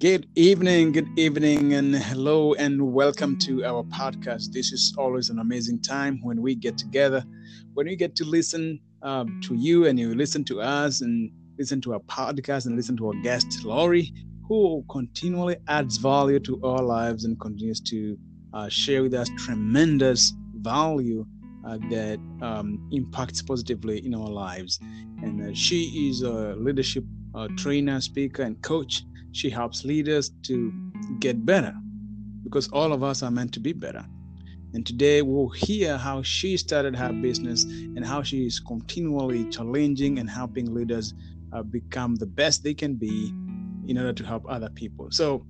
Good evening, good evening, and hello, and welcome to our podcast. This is always an amazing time when we get together, when we get to listen um, to you and you listen to us and listen to our podcast and listen to our guest, Laurie, who continually adds value to our lives and continues to uh, share with us tremendous value uh, that um, impacts positively in our lives. And uh, she is a leadership uh, trainer, speaker, and coach she helps leaders to get better because all of us are meant to be better. And today we'll hear how she started her business and how she is continually challenging and helping leaders uh, become the best they can be in order to help other people. So,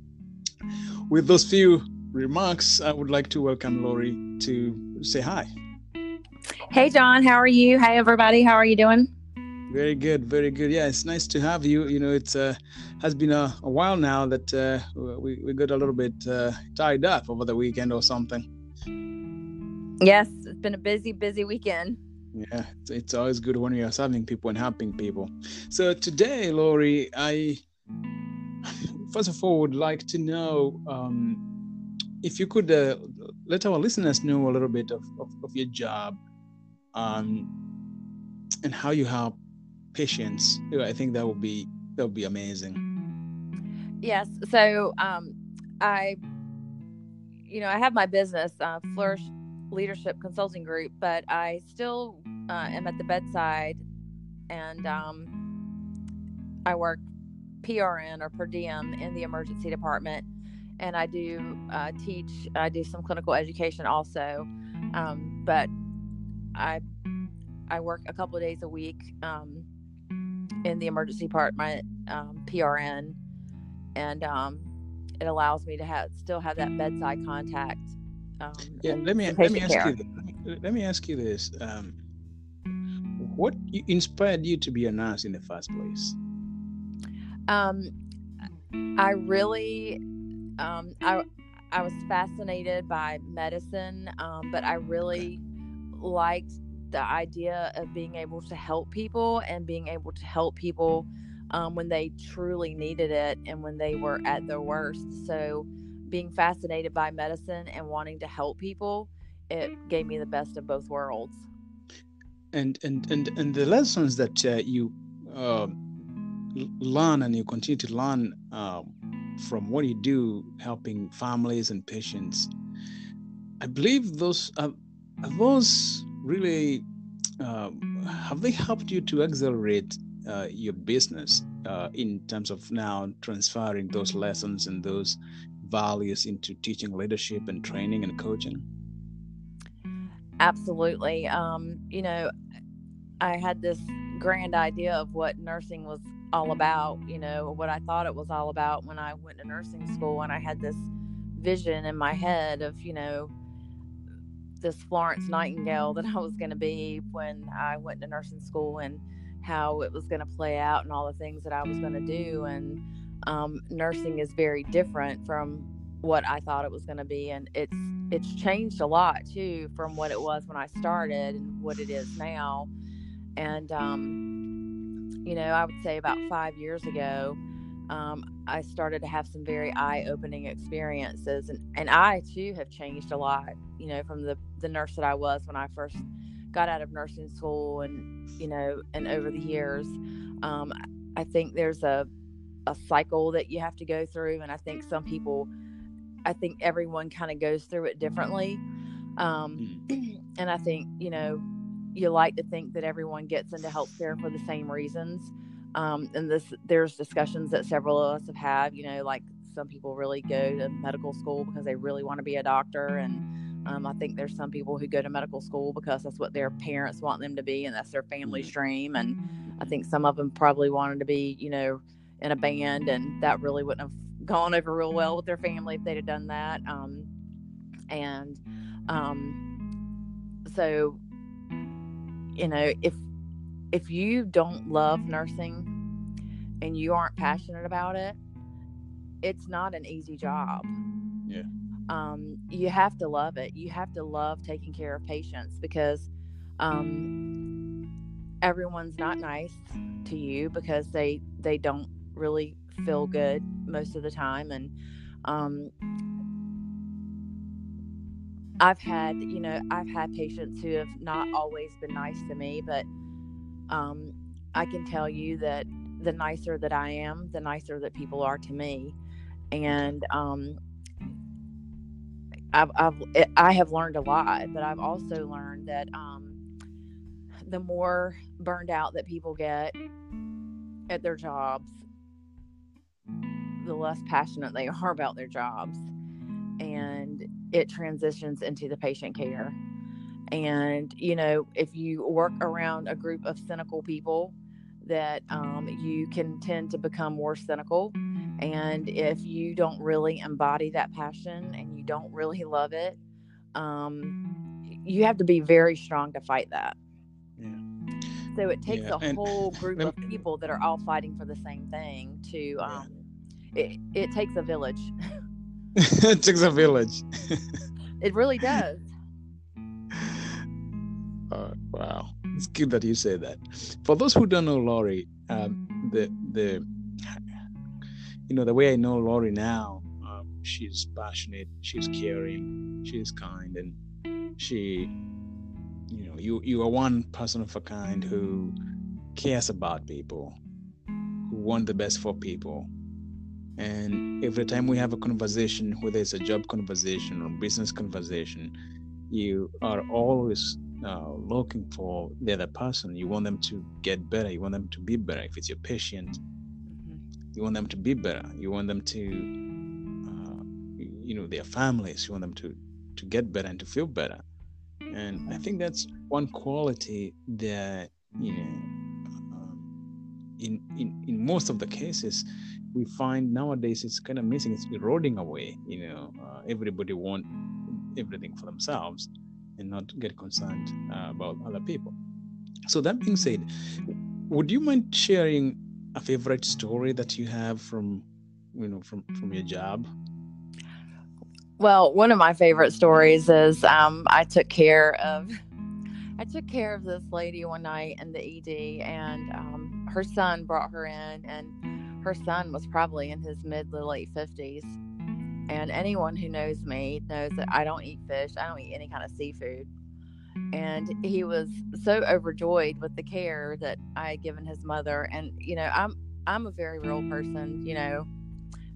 with those few remarks, I would like to welcome Lori to say hi. Hey, John, how are you? Hey, everybody, how are you doing? Very good, very good. Yeah, it's nice to have you. You know, it's uh, has been a, a while now that uh, we we got a little bit uh, tied up over the weekend or something. Yes, it's been a busy, busy weekend. Yeah, it's, it's always good when you're serving people and helping people. So today, Laurie, I first of all would like to know um, if you could uh, let our listeners know a little bit of, of, of your job um, and how you help patients, I think that would be that would be amazing. Yes. So um, I, you know, I have my business, uh, Flourish Leadership Consulting Group, but I still uh, am at the bedside, and um, I work PRN or per diem in the emergency department, and I do uh, teach. I do some clinical education also, um, but I I work a couple of days a week. Um, in the emergency department, um, PRN, and um, it allows me to have still have that bedside contact. Um, yeah, let me let me ask care. you. Let me ask you this: um, What inspired you to be a nurse in the first place? Um, I really, um, I I was fascinated by medicine, um, but I really liked the idea of being able to help people and being able to help people um, when they truly needed it and when they were at their worst. So, being fascinated by medicine and wanting to help people, it gave me the best of both worlds. And and and and the lessons that uh, you uh, learn and you continue to learn uh, from what you do, helping families and patients. I believe those are, are those really uh, have they helped you to accelerate uh, your business uh, in terms of now transferring those lessons and those values into teaching leadership and training and coaching? Absolutely. Um, you know, I had this grand idea of what nursing was all about, you know, what I thought it was all about when I went to nursing school. And I had this vision in my head of, you know, this Florence Nightingale that I was going to be when I went to nursing school and how it was going to play out and all the things that I was going to do. And um, nursing is very different from what I thought it was going to be, and it's it's changed a lot too from what it was when I started and what it is now. And um, you know, I would say about five years ago, um, I started to have some very eye-opening experiences, and and I too have changed a lot. You know, from the the nurse that I was when I first got out of nursing school, and you know, and over the years, um, I think there's a a cycle that you have to go through, and I think some people, I think everyone kind of goes through it differently, um, mm. and I think you know, you like to think that everyone gets into healthcare for the same reasons um, and this there's discussions that several of us have had you know like some people really go to medical school because they really want to be a doctor and um, i think there's some people who go to medical school because that's what their parents want them to be and that's their family's mm-hmm. dream and i think some of them probably wanted to be you know in a band and that really wouldn't have gone over real well with their family if they'd have done that um, and um, so you know if if you don't love nursing and you aren't passionate about it, it's not an easy job. Yeah. Um, you have to love it. You have to love taking care of patients because um, everyone's not nice to you because they they don't really feel good most of the time and um, I've had, you know, I've had patients who have not always been nice to me, but um, I can tell you that the nicer that I am, the nicer that people are to me. And um, I've, I've eh, I have learned a lot, but I've also learned that um, the more burned out that people get at their jobs, the less passionate they are about their jobs, and it transitions into the patient care. And you know, if you work around a group of cynical people, that um, you can tend to become more cynical. And if you don't really embody that passion and you don't really love it, um, you have to be very strong to fight that. Yeah. So it takes yeah. a whole group of people that are all fighting for the same thing to. Um, it, it takes a village. it takes a village. it really does. Uh, wow, it's good that you say that. For those who don't know Lori, um, the the you know the way I know Lori now, um, she's passionate, she's caring, she's kind, and she, you know, you you are one person of a kind who cares about people, who want the best for people, and every time we have a conversation, whether it's a job conversation or business conversation, you are always uh, looking for the other person. You want them to get better. You want them to be better. If it's your patient, mm-hmm. you want them to be better. You want them to, uh, you know, their families. You want them to to get better and to feel better. And I think that's one quality that you know, um, in in in most of the cases, we find nowadays it's kind of missing. It's eroding away. You know, uh, everybody want everything for themselves and not get concerned uh, about other people. So that being said, would you mind sharing a favorite story that you have from you know from from your job? Well, one of my favorite stories is um, I took care of I took care of this lady one night in the ED, and um, her son brought her in, and her son was probably in his mid to late fifties and anyone who knows me knows that I don't eat fish, I don't eat any kind of seafood. And he was so overjoyed with the care that I had given his mother. And, you know, I'm I'm a very real person, you know.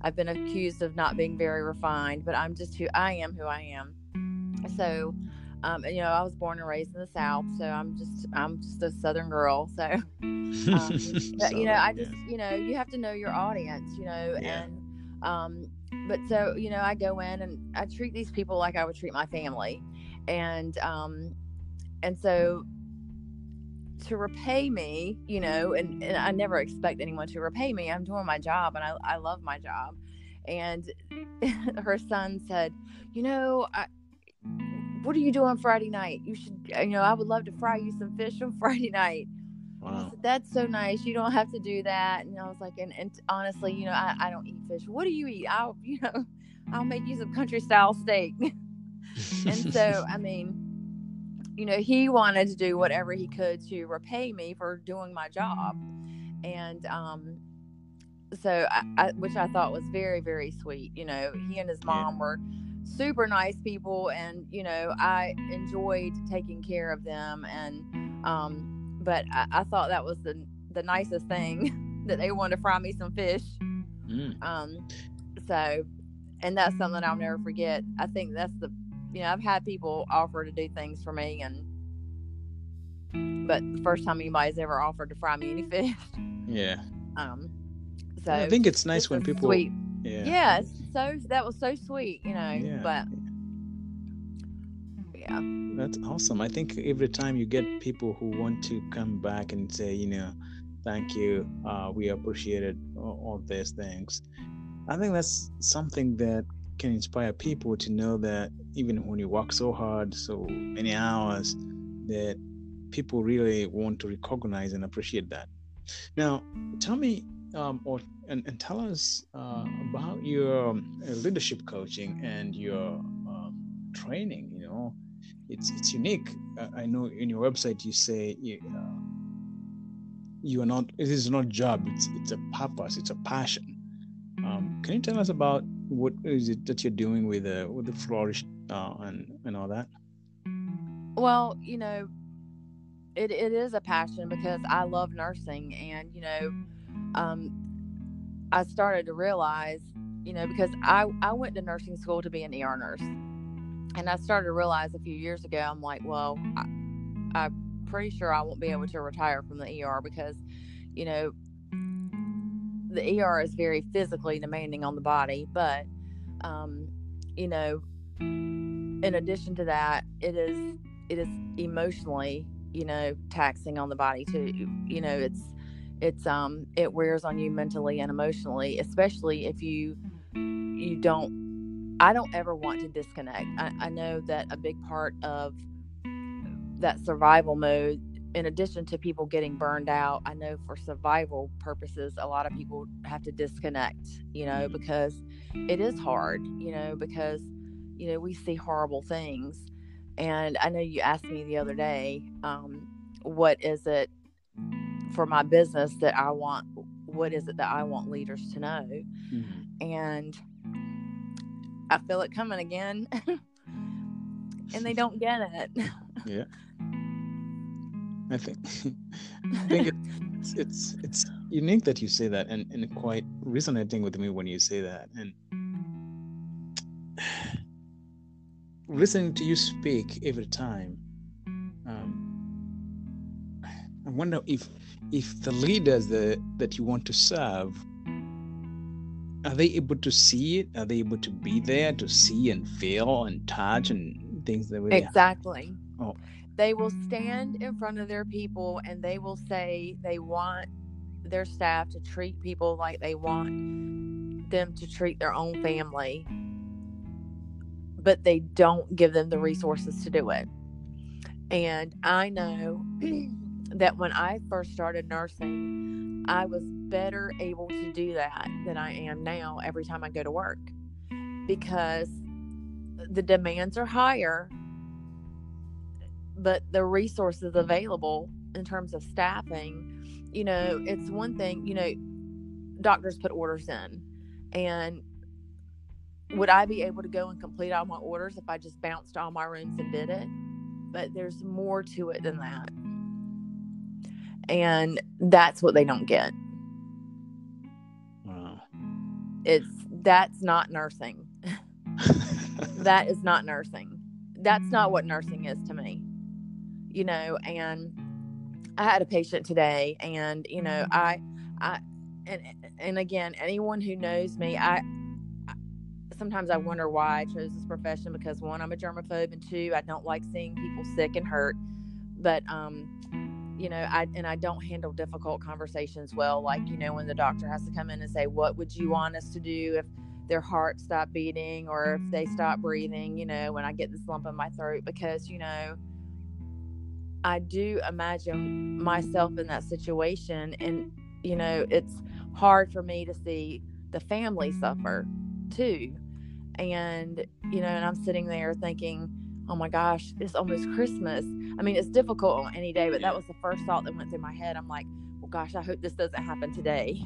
I've been accused of not being very refined, but I'm just who I am who I am. So um, you know, I was born and raised in the South, so I'm just I'm just a Southern girl. So, um, but you know, I just you know, you have to know your audience, you know, yeah. and um, but so you know i go in and i treat these people like i would treat my family. And um and so to repay me you know and, and i never expect anyone to repay me. I'm doing my job and i, I love my job. And her son said you know I, what are you doing friday night? You should you know i would love to fry you some fish on friday night Wow. Said, That's so nice. You don't have to do that. And I was like, and, and honestly, you know, I, I don't eat fish. What do you eat? I'll, you know, I'll make you some country style steak. and so, I mean, you know, he wanted to do whatever he could to repay me for doing my job. And, um, so I, I, which I thought was very, very sweet. You know, he and his mom were super nice people, and you know, I enjoyed taking care of them, and um, but I, I, thought that was the the nicest thing that they wanted to fry me some fish. Mm. Um, so, and that's something I'll never forget. I think that's the, you know, I've had people offer to do things for me, and but the first time anybody's ever offered to fry me any fish. Yeah. Um. So I think it's nice when people. Sweet. Yeah. Yeah. So that was so sweet, you know. Yeah. But yeah. That's awesome. I think every time you get people who want to come back and say you know thank you uh, we appreciated all, these things i think that's something that can inspire people to know that even when you work so hard so many hours that people really want to recognize and appreciate that. Now tell me um, or and, and tell us uh, about your um, leadership coaching and your um, training you know it's it's unique. I know in your website you say you, uh, you are not. It is not job. It's it's a purpose. It's a passion. can you tell us about what is it that you're doing with the with the flourish uh, and and all that? Well, you know, it, it is a passion because I love nursing, and you know, um, I started to realize, you know, because I I went to nursing school to be an ER nurse, and I started to realize a few years ago, I'm like, well, I, I'm pretty sure I won't be able to retire from the ER because, you know, the ER is very physically demanding on the body, but, um, you know, in addition to that, it is it is emotionally, you know, taxing on the body too. You know, it's it's um it wears on you mentally and emotionally, especially if you you don't. I don't ever want to disconnect. I, I know that a big part of that survival mode in addition to people getting burned out, I know for survival purposes, a lot of people have to disconnect, you know, because it is hard, you know, because, you know, we see horrible things. And I know you asked me the other day, um, what is it for my business that I want? What is it that I want leaders to know? Mm-hmm. And I feel it coming again. and they don't get it. yeah. I think I think it's, it's it's unique that you say that and, and quite resonating with me when you say that and listening to you speak every time um, I wonder if if the leaders that, that you want to serve are they able to see it? Are they able to be there to see and feel and touch and things that way exactly. Oh. They will stand in front of their people and they will say they want their staff to treat people like they want them to treat their own family but they don't give them the resources to do it. And i know that when i first started nursing i was better able to do that than i am now every time i go to work because the demands are higher but the resources available in terms of staffing, you know, it's one thing, you know, doctors put orders in. And would I be able to go and complete all my orders if I just bounced all my rooms and did it? But there's more to it than that. And that's what they don't get. Wow. It's that's not nursing. that is not nursing. That's not what nursing is to me you know, and I had a patient today and, you know, I, I, and, and again, anyone who knows me, I, sometimes I wonder why I chose this profession because one, I'm a germaphobe, and two, I don't like seeing people sick and hurt. But um, you know, I and I don't handle difficult conversations well. Like you know, when the doctor has to come in and say, "What would you want us to do if their heart stopped beating or if they stop breathing?" You know, when I get this lump in my throat because you know I do imagine myself in that situation. And, you know, it's hard for me to see the family suffer too. And, you know, and I'm sitting there thinking, oh my gosh, it's almost Christmas. I mean, it's difficult on any day, but that was the first thought that went through my head. I'm like, well, gosh, I hope this doesn't happen today.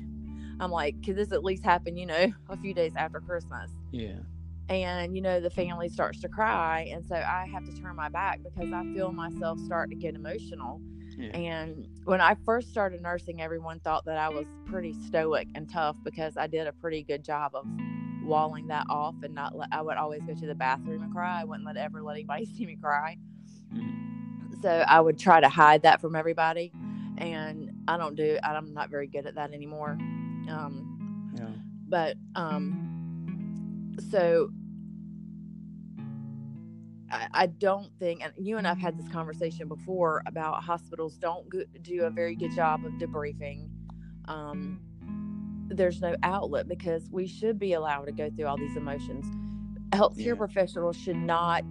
I'm like, could this at least happen, you know, a few days after Christmas? Yeah and you know the family starts to cry and so i have to turn my back because i feel myself start to get emotional yeah. and when i first started nursing everyone thought that i was pretty stoic and tough because i did a pretty good job of walling that off and not let i would always go to the bathroom and cry i wouldn't let ever let anybody see me cry mm-hmm. so i would try to hide that from everybody and i don't do i'm not very good at that anymore um yeah. but um so I, I, don't think, and you and I've had this conversation before about hospitals don't go, do a very good job of debriefing. Um, there's no outlet because we should be allowed to go through all these emotions. Healthcare yeah. professionals should not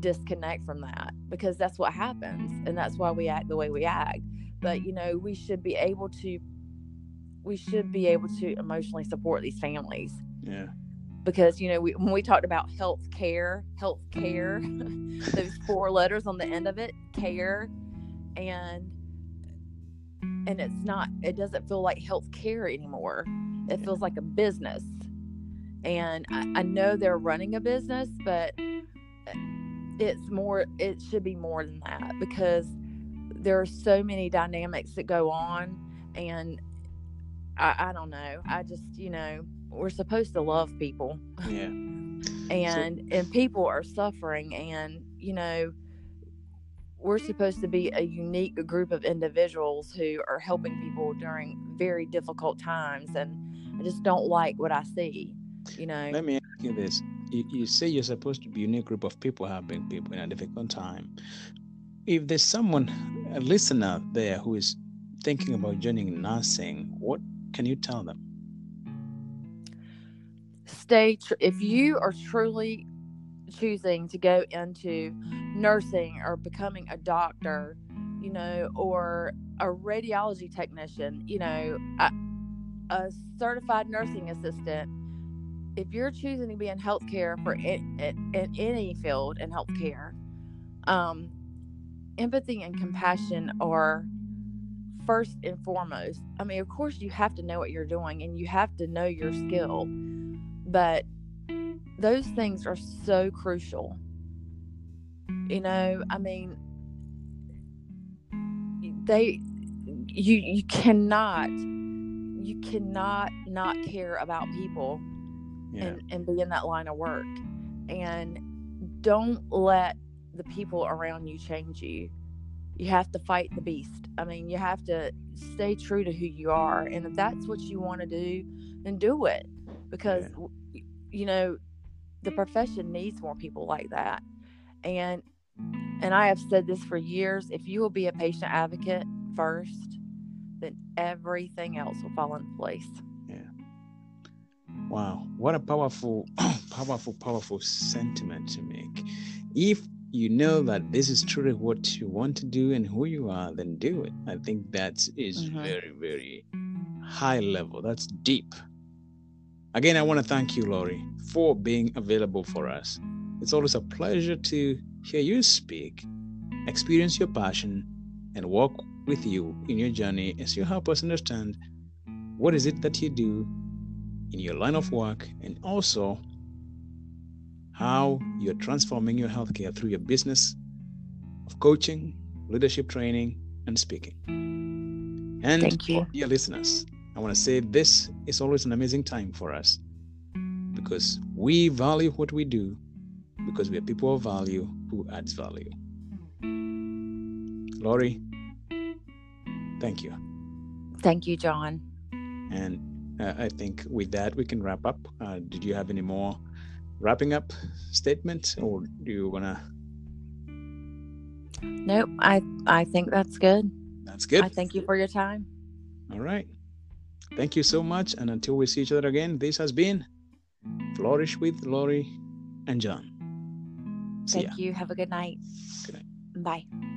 disconnect from that because that's what happens and that's why we act the way we act. But you mm-hmm. know, we should be able to we should be able to emotionally support these families. Yeah because you know we, when we talked about health care health care those four letters on the end of it care and and it's not it doesn't feel like health care anymore it feels like a business And I, I know they're running a business, but eh, it's more, it should be more than that because there are so many dynamics that go on. And I, I don't know. I just, you know, we're supposed to love people. Yeah. and so, and people are suffering and, you know, we're supposed to be a unique group of individuals who are helping people during very difficult times and I just don't like what I see, you know. Let me ask you this. You, you say you're supposed to be a unique group of people helping people in a difficult time. If there's someone, a listener there who is thinking about joining nursing, what can you tell them? Stay, tr- if you are truly choosing to go into nursing or becoming a doctor, you know, or a radiology technician, you know, a, a certified nursing assistant, if you're choosing to be in healthcare for in, in, in any field in healthcare, um, empathy and compassion are first and foremost. I mean, of course, you have to know what you're doing and you have to know your skill, but those things are so crucial. You know, I mean, they, you, you cannot, you cannot not care about people yeah. and, and be in that line of work. And don't let the people around you change you. You have to fight the beast. I mean, you have to stay true to who you are. And if that's what you want to do, then do it. Because, yeah. you know, the profession needs more people like that. And and I have said this for years, if you will be a patient advocate first, then everything else will fall into place. Yeah. Wow, what a powerful powerful powerful sentiment to make. If you know that this is truly what you want to do and who you are, then do it. I think that is mm-hmm. very, very high level. That's deep. Again, I want to thank you, Laurie, for being available for us. It's always a pleasure to hear you speak, experience your passion, and walk with you in your journey as you help us understand what is it that you do in your line of work and also how you're transforming your healthcare through your business of coaching, leadership training, and speaking. And Thank you. dear listeners, I want to say this is always an amazing time for us because we value what we do because we are people of value who adds value. Laurie, thank you. Thank you, John. And uh, I think with that we can wrap up. Uh, did you have any more wrapping up statement, or do you wanna? Nope. I I think that's good. That's good. I thank you for your time. All right. Thank you so much. And until we see each other again, this has been Flourish with Laurie and John. See Thank ya. you. Have a good night. Good night. Bye.